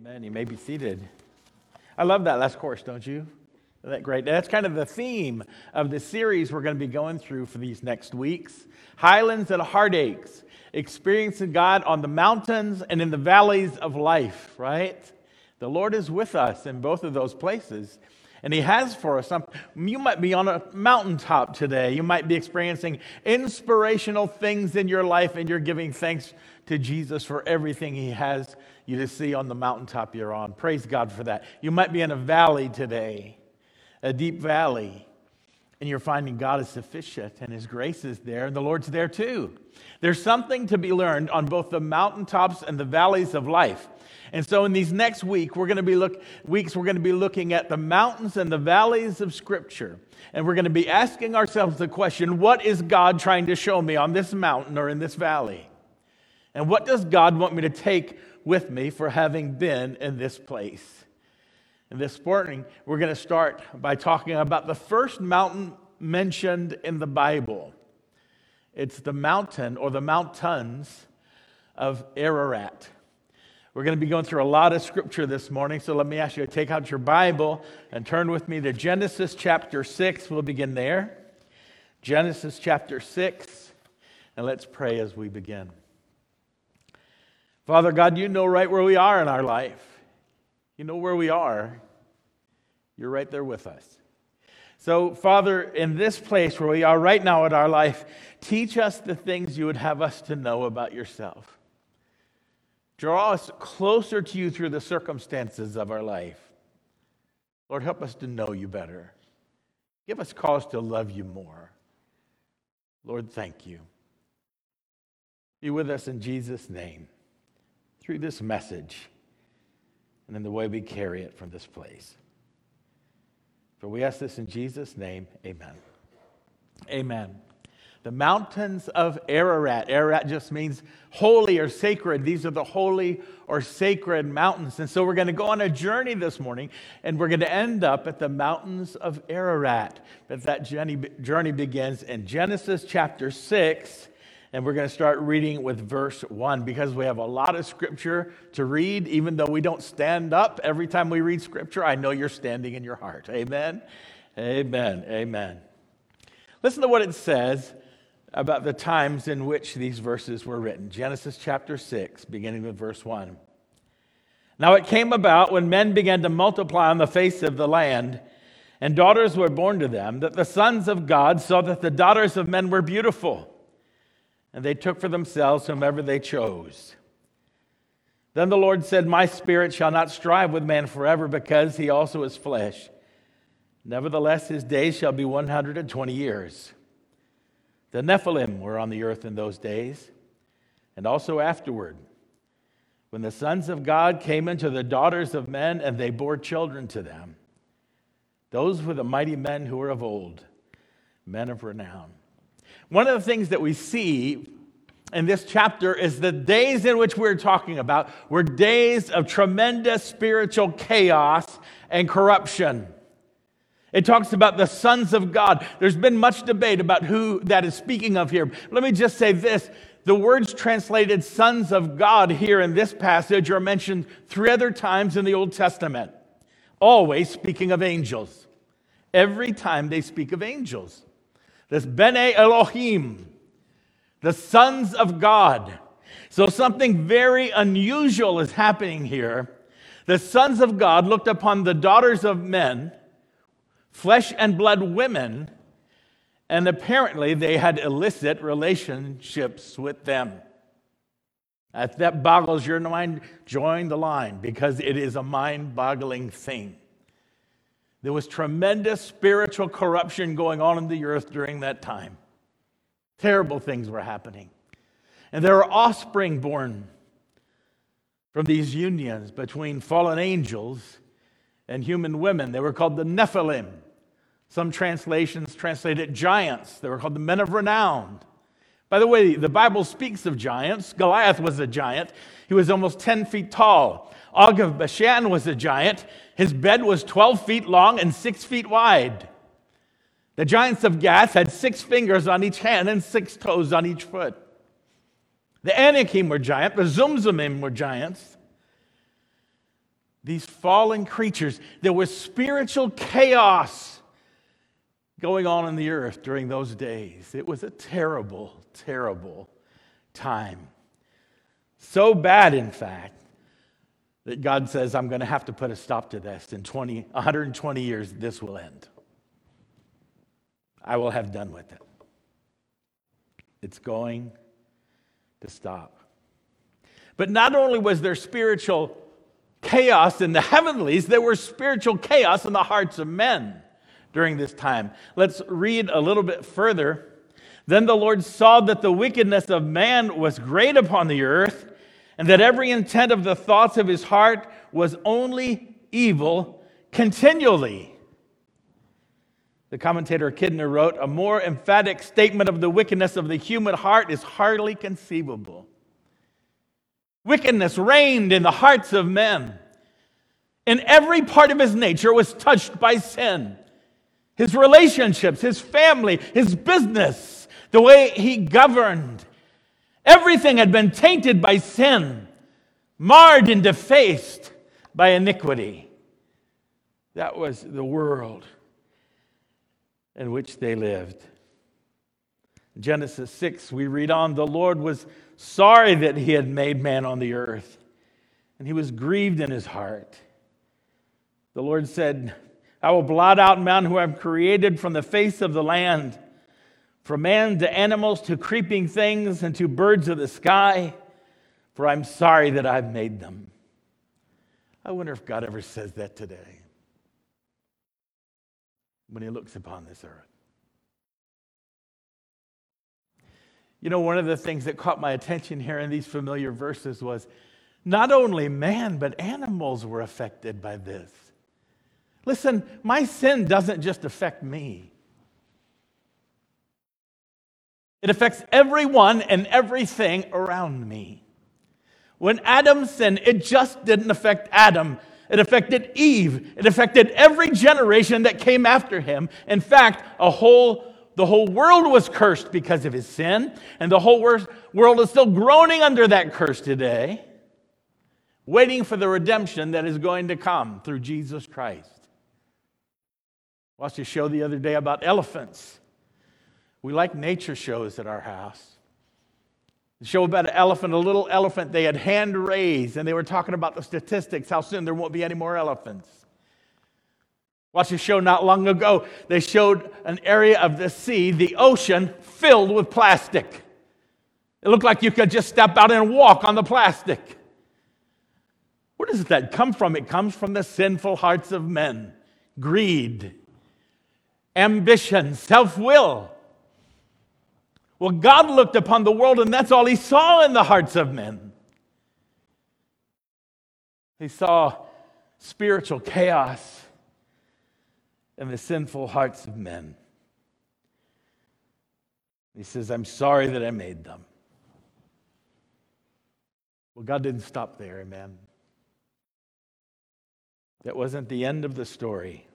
Amen. You may be seated. I love that last course, don't you? Isn't that great? That's kind of the theme of the series we're going to be going through for these next weeks Highlands and Heartaches, experiencing God on the mountains and in the valleys of life, right? The Lord is with us in both of those places. And He has for us something. You might be on a mountaintop today. You might be experiencing inspirational things in your life, and you're giving thanks to Jesus for everything He has you to see on the mountaintop you're on. Praise God for that. You might be in a valley today, a deep valley, and you're finding God is sufficient and His grace is there, and the Lord's there too. There's something to be learned on both the mountaintops and the valleys of life. And so in these next week, we're going to be look, weeks, we're going to be looking at the mountains and the valleys of Scripture. And we're going to be asking ourselves the question, what is God trying to show me on this mountain or in this valley? And what does God want me to take with me for having been in this place? And this morning, we're going to start by talking about the first mountain mentioned in the Bible. It's the mountain or the mountains of Ararat. We're going to be going through a lot of scripture this morning, so let me ask you to take out your Bible and turn with me to Genesis chapter 6. We'll begin there. Genesis chapter 6, and let's pray as we begin. Father God, you know right where we are in our life. You know where we are. You're right there with us. So, Father, in this place where we are right now in our life, teach us the things you would have us to know about yourself. Draw us closer to you through the circumstances of our life. Lord, help us to know you better. Give us cause to love you more. Lord, thank you. Be with us in Jesus' name through this message and in the way we carry it from this place. For we ask this in Jesus' name, amen. Amen. The mountains of Ararat. Ararat just means holy or sacred. These are the holy or sacred mountains. And so we're going to go on a journey this morning, and we're going to end up at the mountains of Ararat. But that journey, journey begins in Genesis chapter 6 and we're going to start reading with verse 1 because we have a lot of scripture to read. Even though we don't stand up every time we read scripture, I know you're standing in your heart. Amen. Amen. Amen. Listen to what it says about the times in which these verses were written. Genesis chapter 6, beginning with verse 1. Now it came about when men began to multiply on the face of the land, and daughters were born to them, that the sons of God saw that the daughters of men were beautiful and they took for themselves whomever they chose. Then the Lord said, My spirit shall not strive with man forever, because he also is flesh. Nevertheless, his days shall be 120 years. The Nephilim were on the earth in those days, and also afterward, when the sons of God came into the daughters of men, and they bore children to them. Those were the mighty men who were of old, men of renown. One of the things that we see in this chapter is the days in which we're talking about were days of tremendous spiritual chaos and corruption. It talks about the sons of God. There's been much debate about who that is speaking of here. Let me just say this the words translated sons of God here in this passage are mentioned three other times in the Old Testament, always speaking of angels. Every time they speak of angels. This Bene Elohim, the sons of God. So something very unusual is happening here. The sons of God looked upon the daughters of men, flesh and blood women, and apparently they had illicit relationships with them. If that boggles your mind, join the line because it is a mind boggling thing. There was tremendous spiritual corruption going on in the earth during that time. Terrible things were happening. And there were offspring born from these unions between fallen angels and human women. They were called the Nephilim. Some translations translate it giants. They were called the men of renown. By the way, the Bible speaks of giants. Goliath was a giant. He was almost 10 feet tall. Og of Bashan was a giant. His bed was 12 feet long and 6 feet wide. The giants of Gath had six fingers on each hand and six toes on each foot. The Anakim were giant. The Zamzummim were giants. these fallen creatures. There was spiritual chaos going on in the earth during those days. It was a terrible, terrible time. So bad, in fact, that God says, I'm going to have to put a stop to this. In 20, 120 years, this will end. I will have done with it. It's going to stop. But not only was there spiritual chaos in the heavenlies, there was spiritual chaos in the hearts of men during this time. Let's read a little bit further. Then the Lord saw that the wickedness of man was great upon the earth, and that every intent of the thoughts of his heart was only evil continually. The commentator Kidner wrote, A more emphatic statement of the wickedness of the human heart is hardly conceivable. Wickedness reigned in the hearts of men, and every part of his nature was touched by sin. His relationships, his family, his business, the way he governed, everything had been tainted by sin, marred and defaced by iniquity. That was the world in which they lived. Genesis 6, we read on the Lord was sorry that he had made man on the earth, and he was grieved in his heart. The Lord said, I will blot out man who I have created from the face of the land, from man to animals to creeping things and to birds of the sky, for I'm sorry that I've made them. I wonder if God ever says that today when he looks upon this earth. You know, one of the things that caught my attention here in these familiar verses was not only man, but animals were affected by this. Listen, my sin doesn't just affect me. It affects everyone and everything around me. When Adam sinned, it just didn't affect Adam. It affected Eve. It affected every generation that came after him. In fact, a whole, the whole world was cursed because of his sin, and the whole world is still groaning under that curse today, waiting for the redemption that is going to come through Jesus Christ. Watched a show the other day about elephants. We like nature shows at our house. The show about an elephant, a little elephant they had hand raised, and they were talking about the statistics, how soon there won't be any more elephants. Watched a show not long ago. They showed an area of the sea, the ocean, filled with plastic. It looked like you could just step out and walk on the plastic. Where does that come from? It comes from the sinful hearts of men greed, ambition, self will. Well, God looked upon the world, and that's all he saw in the hearts of men. He saw spiritual chaos in the sinful hearts of men. He says, I'm sorry that I made them. Well, God didn't stop there, amen. That wasn't the end of the story.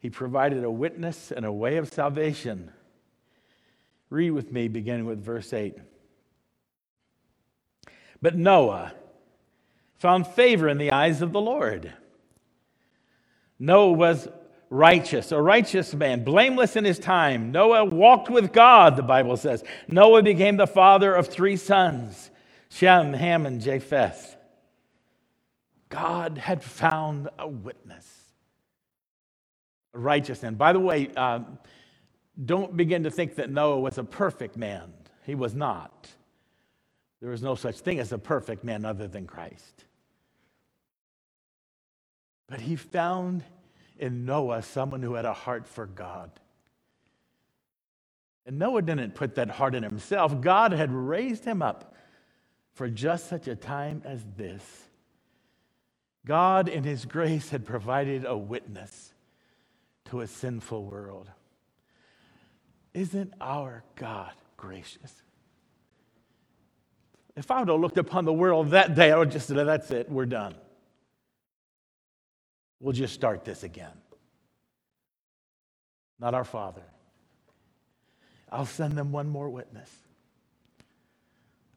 He provided a witness and a way of salvation Read with me, beginning with verse 8. But Noah found favor in the eyes of the Lord. Noah was righteous, a righteous man, blameless in his time. Noah walked with God, the Bible says. Noah became the father of three sons Shem, Ham, and Japheth. God had found a witness, a righteous man. By the way, uh, don't begin to think that Noah was a perfect man. He was not. There is no such thing as a perfect man other than Christ. But he found in Noah someone who had a heart for God. And Noah didn't put that heart in himself, God had raised him up for just such a time as this. God, in his grace, had provided a witness to a sinful world. Isn't our God gracious? If I would have looked upon the world that day, I would just say, that's it, we're done. We'll just start this again. Not our Father. I'll send them one more witness.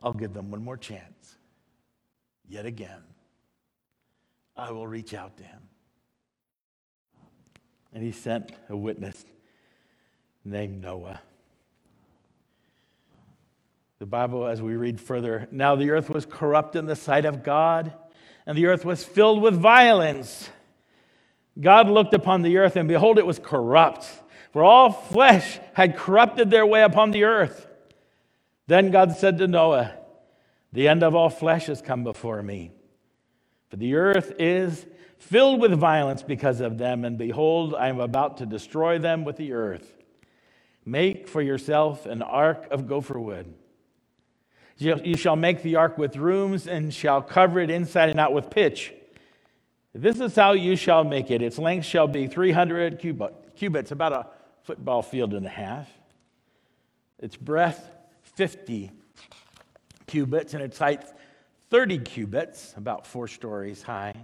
I'll give them one more chance. Yet again, I will reach out to him. And he sent a witness named Noah. The Bible, as we read further, now the earth was corrupt in the sight of God, and the earth was filled with violence. God looked upon the earth, and behold, it was corrupt, for all flesh had corrupted their way upon the earth. Then God said to Noah, The end of all flesh has come before me. For the earth is filled with violence because of them, and behold, I am about to destroy them with the earth. Make for yourself an ark of gopher wood. You shall make the ark with rooms and shall cover it inside and out with pitch. This is how you shall make it. Its length shall be 300 cubits, about a football field and a half. Its breadth, 50 cubits, and its height, 30 cubits, about four stories high.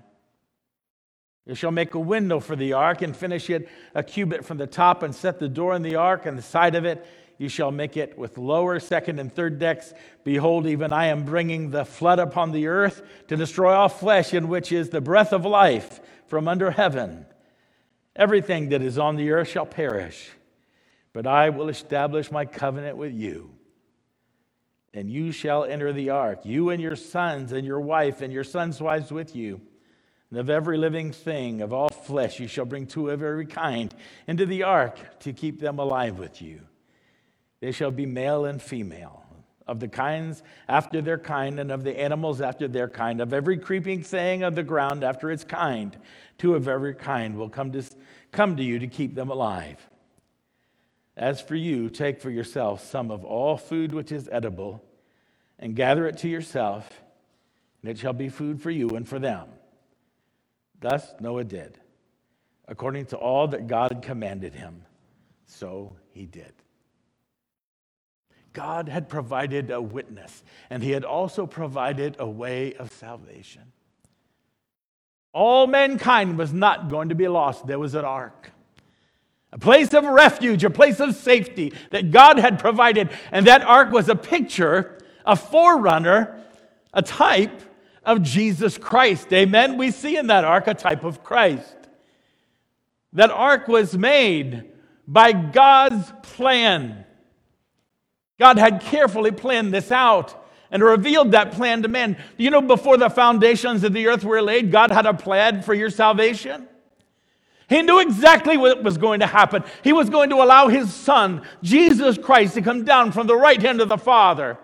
You shall make a window for the ark and finish it a cubit from the top and set the door in the ark and the side of it. You shall make it with lower, second, and third decks. Behold, even I am bringing the flood upon the earth to destroy all flesh, in which is the breath of life from under heaven. Everything that is on the earth shall perish, but I will establish my covenant with you and you shall enter the ark, you and your sons and your wife and your sons' wives with you. And of every living thing, of all flesh, you shall bring two of every kind into the ark to keep them alive with you. They shall be male and female, of the kinds after their kind, and of the animals after their kind, of every creeping thing of the ground after its kind. Two of every kind will come to, come to you to keep them alive. As for you, take for yourself some of all food which is edible, and gather it to yourself, and it shall be food for you and for them. Thus Noah did, according to all that God commanded him. So he did. God had provided a witness, and he had also provided a way of salvation. All mankind was not going to be lost. There was an ark a place of refuge, a place of safety that God had provided. And that ark was a picture, a forerunner, a type of Jesus Christ. Amen. We see in that ark a type of Christ. That ark was made by God's plan. God had carefully planned this out and revealed that plan to men. Do you know before the foundations of the earth were laid, God had a plan for your salvation? He knew exactly what was going to happen. He was going to allow his son, Jesus Christ, to come down from the right hand of the Father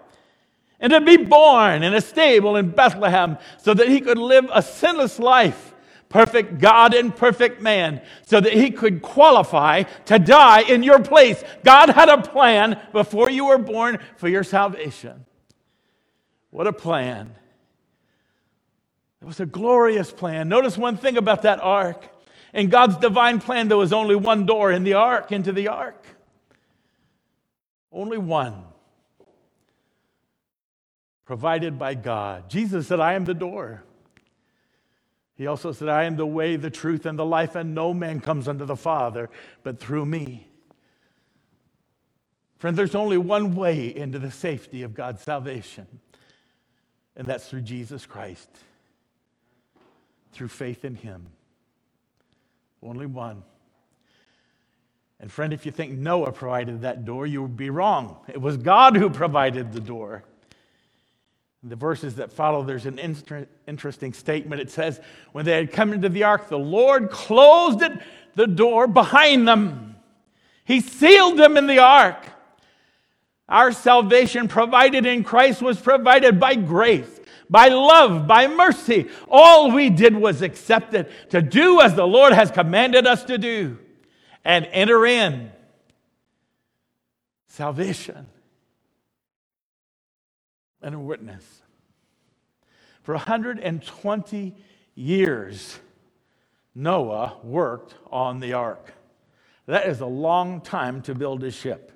and to be born in a stable in Bethlehem so that he could live a sinless life, perfect God and perfect man, so that he could qualify to die in your place. God had a plan before you were born for your salvation. What a plan! It was a glorious plan. Notice one thing about that ark. In God's divine plan, there was only one door in the ark, into the ark. Only one. Provided by God. Jesus said, I am the door. He also said, I am the way, the truth, and the life, and no man comes unto the Father but through me. Friend, there's only one way into the safety of God's salvation, and that's through Jesus Christ, through faith in Him. Only one. And friend, if you think Noah provided that door, you would be wrong. It was God who provided the door. The verses that follow, there's an inter- interesting statement. It says, When they had come into the ark, the Lord closed it, the door behind them. He sealed them in the ark. Our salvation provided in Christ was provided by grace by love, by mercy. All we did was accept it to do as the Lord has commanded us to do and enter in salvation and a witness. For 120 years, Noah worked on the ark. That is a long time to build a ship.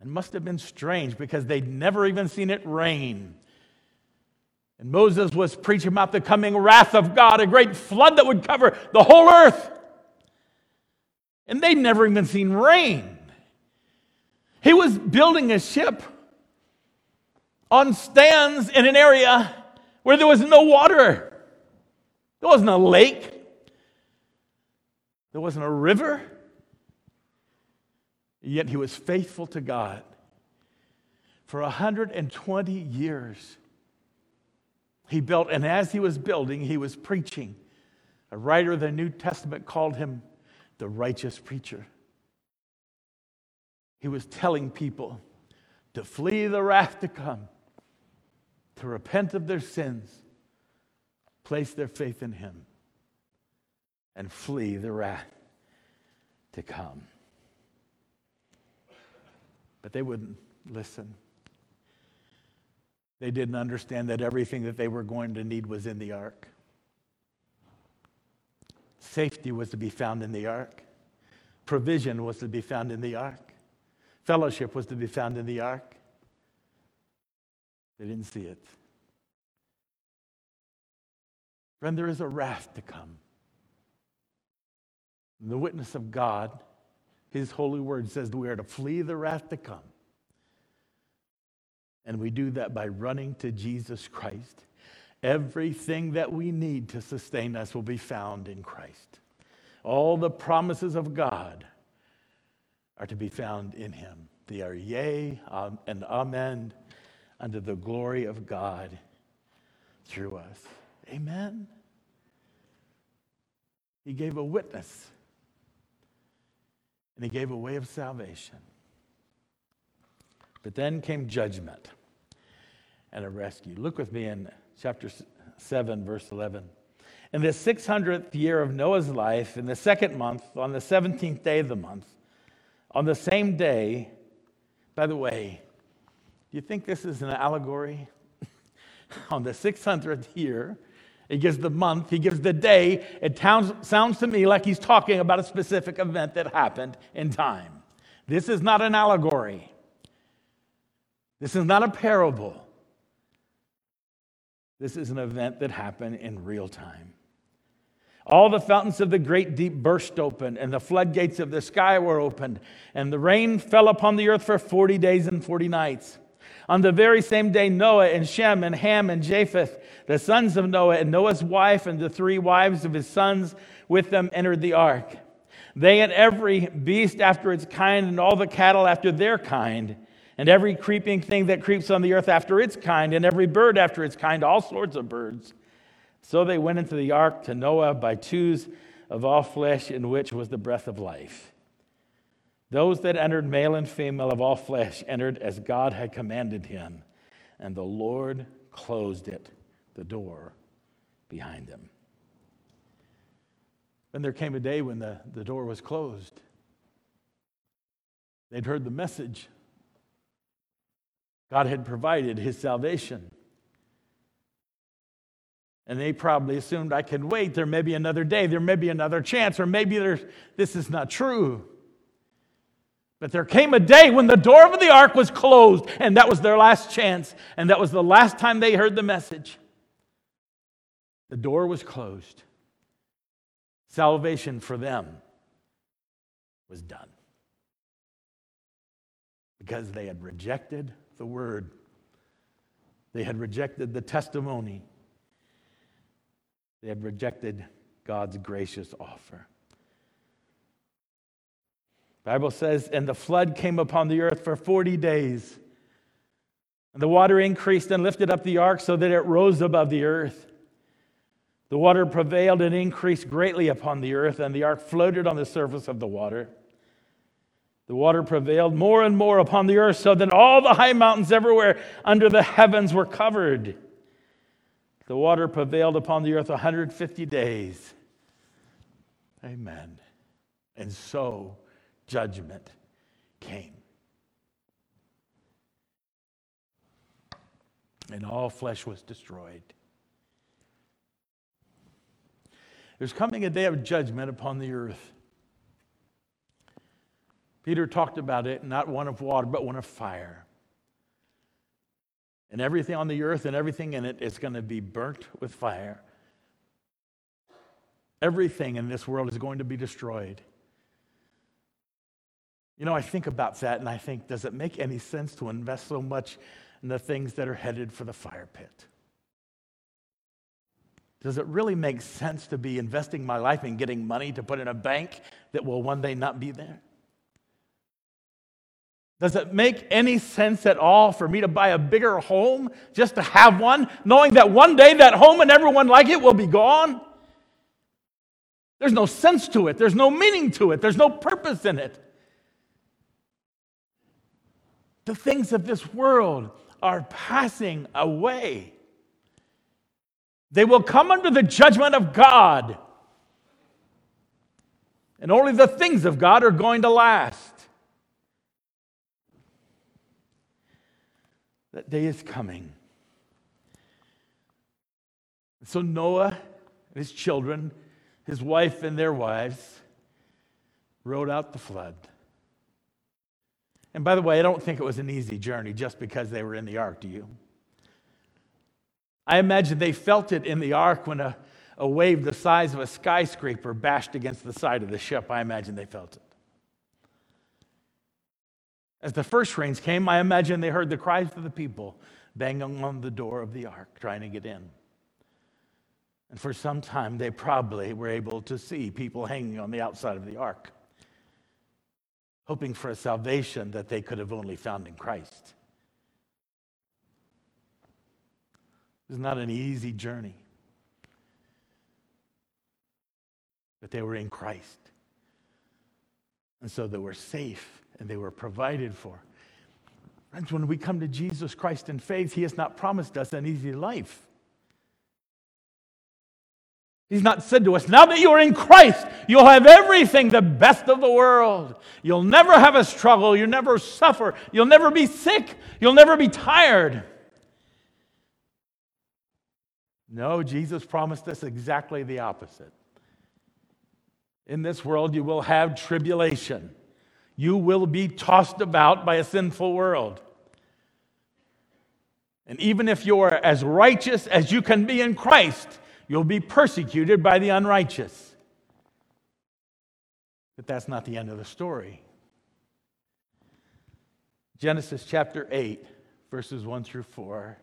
It must have been strange because they'd never even seen it rain. And Moses was preaching about the coming wrath of God, a great flood that would cover the whole earth. And they'd never even seen rain. He was building a ship on stands in an area where there was no water. There wasn't a lake. There wasn't a river. Yet he was faithful to God for 120 years. He built, and as he was building, he was preaching. A writer of the New Testament called him the righteous preacher. He was telling people to flee the wrath to come, to repent of their sins, place their faith in him, and flee the wrath to come. But they wouldn't listen. They didn't understand that everything that they were going to need was in the ark. Safety was to be found in the ark. Provision was to be found in the ark. Fellowship was to be found in the ark. They didn't see it. Friend, there is a wrath to come. the witness of God, His holy word says that we are to flee the wrath to come. And we do that by running to Jesus Christ. Everything that we need to sustain us will be found in Christ. All the promises of God are to be found in him. They are yea and amen unto the glory of God through us. Amen. He gave a witness and he gave a way of salvation. But then came judgment and a rescue. Look with me in chapter 7, verse 11. In the 600th year of Noah's life, in the second month, on the 17th day of the month, on the same day, by the way, do you think this is an allegory? on the 600th year, he gives the month, he gives the day. It sounds to me like he's talking about a specific event that happened in time. This is not an allegory. This is not a parable. This is an event that happened in real time. All the fountains of the great deep burst open, and the floodgates of the sky were opened, and the rain fell upon the earth for 40 days and 40 nights. On the very same day, Noah and Shem and Ham and Japheth, the sons of Noah, and Noah's wife and the three wives of his sons with them entered the ark. They and every beast after its kind, and all the cattle after their kind and every creeping thing that creeps on the earth after its kind, and every bird after its kind, all sorts of birds. So they went into the ark to Noah by twos of all flesh, in which was the breath of life. Those that entered, male and female of all flesh, entered as God had commanded him, and the Lord closed it, the door, behind them. Then there came a day when the, the door was closed. They'd heard the message God had provided his salvation. And they probably assumed I can wait. There may be another day. There may be another chance. Or maybe this is not true. But there came a day when the door of the ark was closed, and that was their last chance. And that was the last time they heard the message. The door was closed. Salvation for them was done because they had rejected the word. They had rejected the testimony. They had rejected God's gracious offer. Bible says, and the flood came upon the earth for 40 days. And the water increased and lifted up the ark so that it rose above the earth. The water prevailed and increased greatly upon the earth, and the ark floated on the surface of the water. The water prevailed more and more upon the earth, so that all the high mountains everywhere under the heavens were covered. The water prevailed upon the earth 150 days. Amen. And so judgment came. And all flesh was destroyed. There's coming a day of judgment upon the earth. Peter talked about it, not one of water, but one of fire. And everything on the earth and everything in it is going to be burnt with fire. Everything in this world is going to be destroyed. You know, I think about that and I think, does it make any sense to invest so much in the things that are headed for the fire pit? Does it really make sense to be investing my life in getting money to put in a bank that will one day not be there? Does it make any sense at all for me to buy a bigger home just to have one, knowing that one day that home and everyone like it will be gone? There's no sense to it, there's no meaning to it, there's no purpose in it. The things of this world are passing away. They will come under the judgment of God. And only the things of God are going to last. That day is coming. So Noah and his children, his wife and their wives, rode out the flood. And by the way, I don't think it was an easy journey just because they were in the ark, do you? I imagine they felt it in the ark when a, a wave the size of a skyscraper bashed against the side of the ship. I imagine they felt it. As the first rains came, I imagine they heard the cries of the people banging on the door of the ark, trying to get in. And for some time, they probably were able to see people hanging on the outside of the ark, hoping for a salvation that they could have only found in Christ. It was not an easy journey, but they were in Christ. And so they were safe and they were provided for. Friends, when we come to Jesus Christ in faith, He has not promised us an easy life. He's not said to us, now that you are in Christ, you'll have everything, the best of the world. You'll never have a struggle. You'll never suffer. You'll never be sick. You'll never be tired. No, Jesus promised us exactly the opposite. In this world, you will have tribulation you will be tossed about by a sinful world. And even if you're as righteous as you can be in Christ, you'll be persecuted by the unrighteous. But that's not the end of the story. Genesis chapter 8, verses 1 through 4.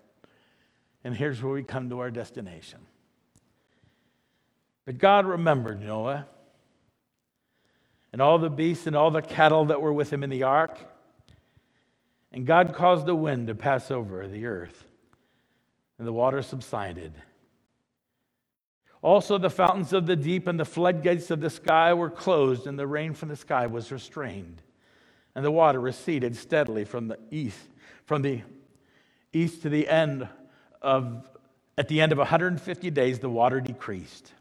And here's where we come to our destination. But God remembered Noah and all the beasts and all the cattle that were with him in the ark. And God caused a wind to pass over the earth, and the water subsided. Also, the fountains of the deep and the floodgates of the sky were closed, and the rain from the sky was restrained. And the water receded steadily from the east, from the east to the end of, at the end of 150 days, the water decreased.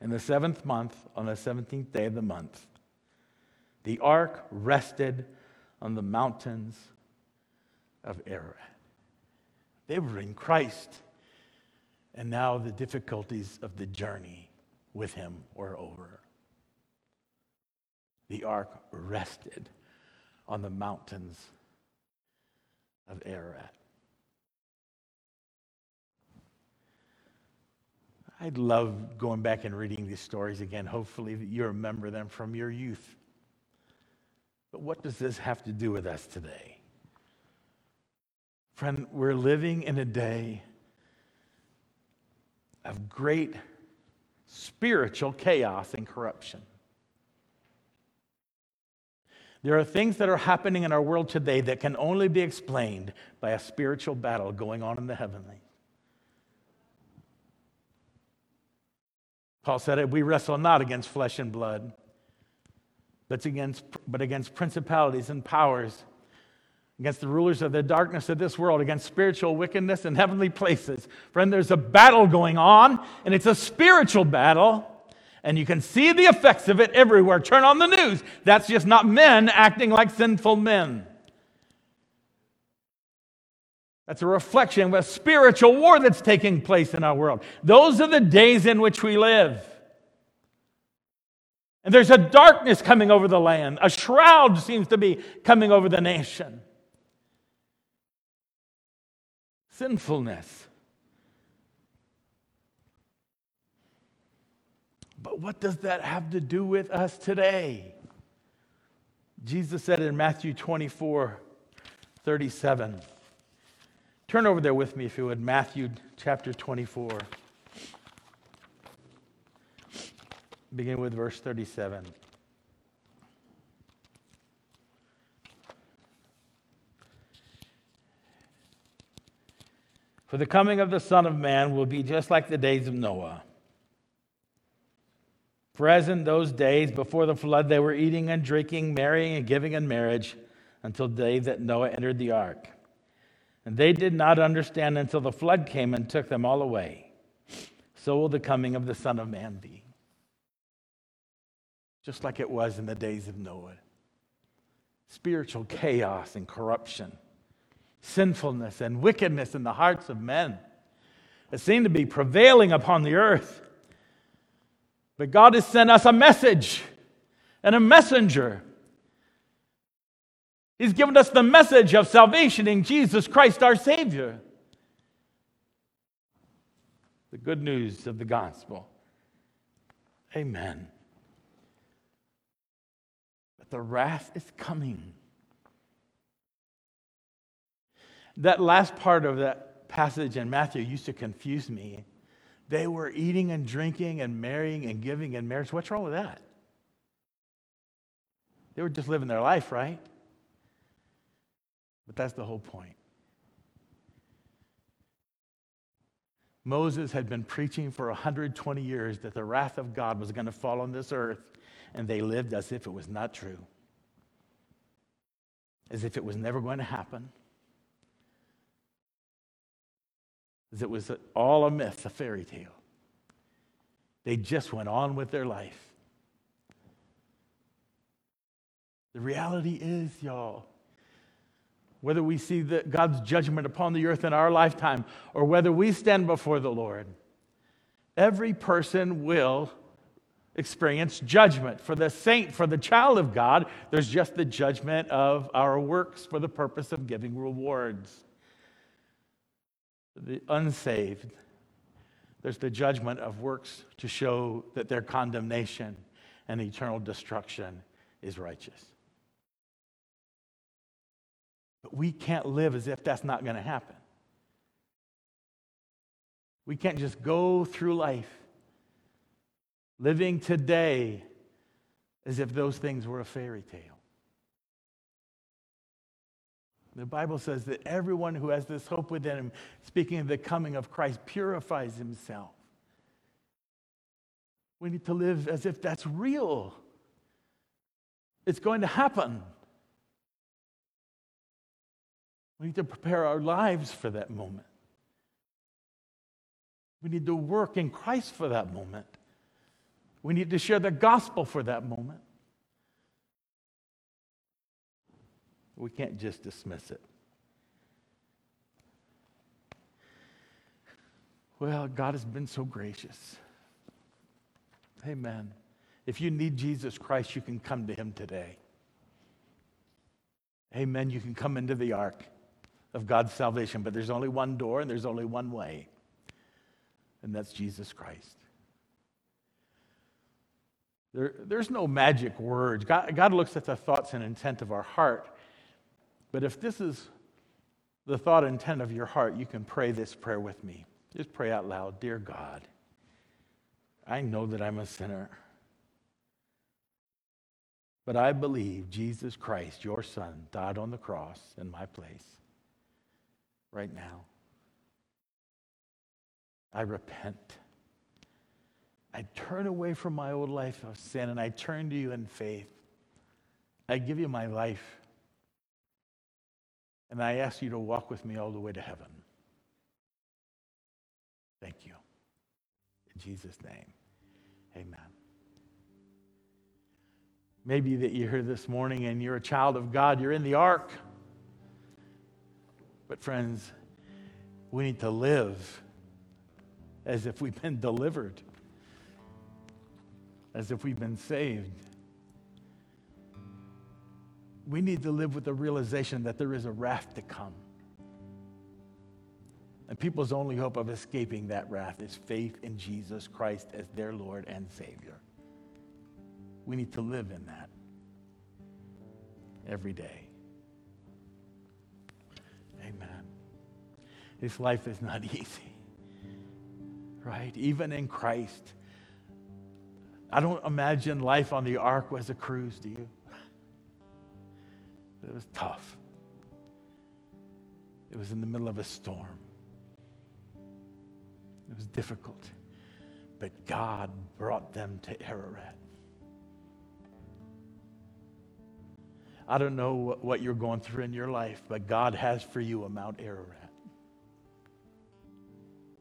In the seventh month, on the 17th day of the month, the ark rested on the mountains of Ararat. They were in Christ, and now the difficulties of the journey with him were over. The ark rested on the mountains of Ararat. I'd love going back and reading these stories again. Hopefully, you remember them from your youth. But what does this have to do with us today? Friend, we're living in a day of great spiritual chaos and corruption. There are things that are happening in our world today that can only be explained by a spiritual battle going on in the heavenly. Paul said we wrestle not against flesh and blood, but against, but against principalities and powers, against the rulers of the darkness of this world, against spiritual wickedness in heavenly places. Friend, there's a battle going on, and it's a spiritual battle, and you can see the effects of it everywhere. Turn on the news. That's just not men acting like sinful men. That's a reflection of a spiritual war that's taking place in our world. Those are the days in which we live. And there's a darkness coming over the land. A shroud seems to be coming over the nation sinfulness. But what does that have to do with us today? Jesus said in Matthew 24, 37. Turn over there with me, if you would, Matthew chapter 24. Begin with verse 37. For the coming of the Son of Man will be just like the days of Noah. For as in those days before the flood, they were eating and drinking, marrying and giving in marriage until the day that Noah entered the ark. And they did not understand until the flood came and took them all away. So will the coming of the Son of Man be. Just like it was in the days of Noah spiritual chaos and corruption sinfulness and wickedness in the hearts of men that seem to be prevailing upon the earth. But God has sent us a message and a messenger. He's given us the message of salvation in Jesus Christ our Savior. The good news of the gospel. Amen. But the wrath is coming. That last part of that passage in Matthew used to confuse me. They were eating and drinking and marrying and giving in marriage. What's wrong with that? They were just living their life, right? But that's the whole point. Moses had been preaching for 120 years that the wrath of God was going to fall on this earth, and they lived as if it was not true, as if it was never going to happen, is it was all a myth, a fairy tale. They just went on with their life. The reality is, y'all, whether we see the, God's judgment upon the earth in our lifetime or whether we stand before the Lord, every person will experience judgment. For the saint, for the child of God, there's just the judgment of our works for the purpose of giving rewards the unsaved, there's the judgment of works to show that their condemnation and eternal destruction is righteous. But we can't live as if that's not going to happen. We can't just go through life living today as if those things were a fairy tale. The Bible says that everyone who has this hope within him, speaking of the coming of Christ, purifies himself. We need to live as if that's real. It's going to happen. We need to prepare our lives for that moment. We need to work in Christ for that moment. We need to share the gospel for that moment. We can't just dismiss it. Well, God has been so gracious. Amen. If you need Jesus Christ, you can come to him today. Amen. You can come into the ark of God's salvation, but there's only one door and there's only one way, and that's Jesus Christ. There, there's no magic words. God, God looks at the thoughts and intent of our heart. But if this is the thought intent of your heart, you can pray this prayer with me. Just pray out loud Dear God, I know that I'm a sinner, but I believe Jesus Christ, your Son, died on the cross in my place right now. I repent. I turn away from my old life of sin and I turn to you in faith. I give you my life. And I ask you to walk with me all the way to heaven. Thank you. In Jesus' name, amen. Maybe that you're here this morning and you're a child of God, you're in the ark. But, friends, we need to live as if we've been delivered, as if we've been saved we need to live with the realization that there is a wrath to come. And people's only hope of escaping that wrath is faith in Jesus Christ as their Lord and Savior. We need to live in that every day. Amen. This life is not easy, right? Even in Christ, I don't imagine life on the ark was a cruise, do you? It was tough. It was in the middle of a storm. It was difficult. But God brought them to Ararat. I don't know what you're going through in your life, but God has for you a Mount Ararat,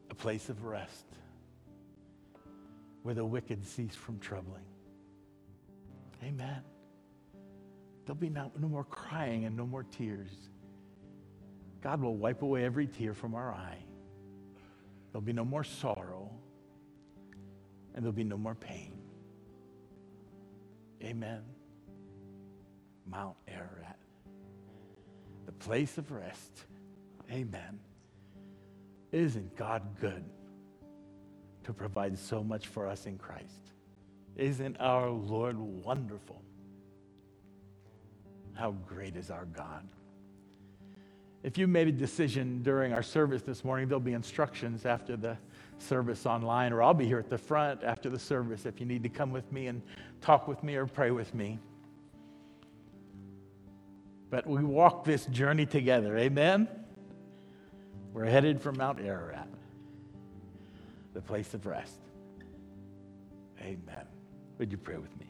a place of rest where the wicked cease from troubling. Amen. There'll be no, no more crying and no more tears. God will wipe away every tear from our eye. There'll be no more sorrow, and there'll be no more pain. Amen. Mount Ararat, the place of rest. Amen. Isn't God good to provide so much for us in Christ? Isn't our Lord wonderful? How great is our God? If you made a decision during our service this morning, there'll be instructions after the service online, or I'll be here at the front after the service if you need to come with me and talk with me or pray with me. But we walk this journey together. Amen? We're headed for Mount Ararat, the place of rest. Amen. Would you pray with me?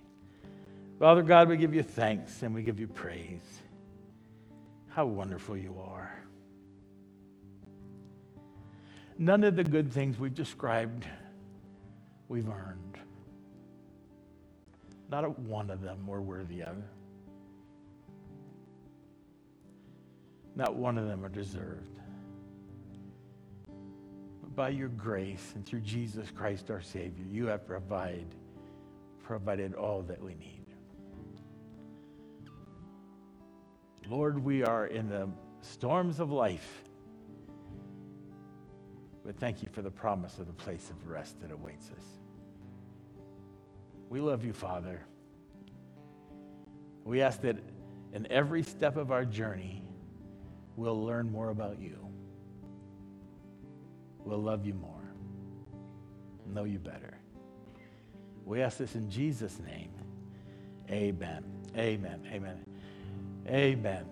Father God, we give you thanks and we give you praise. How wonderful you are. None of the good things we've described we've earned. Not one of them we're worthy of. Not one of them are deserved. But by your grace and through Jesus Christ our Savior, you have provide, provided all that we need. Lord, we are in the storms of life. But thank you for the promise of the place of rest that awaits us. We love you, Father. We ask that in every step of our journey, we'll learn more about you. We'll love you more, know you better. We ask this in Jesus' name. Amen. Amen. Amen. Amen.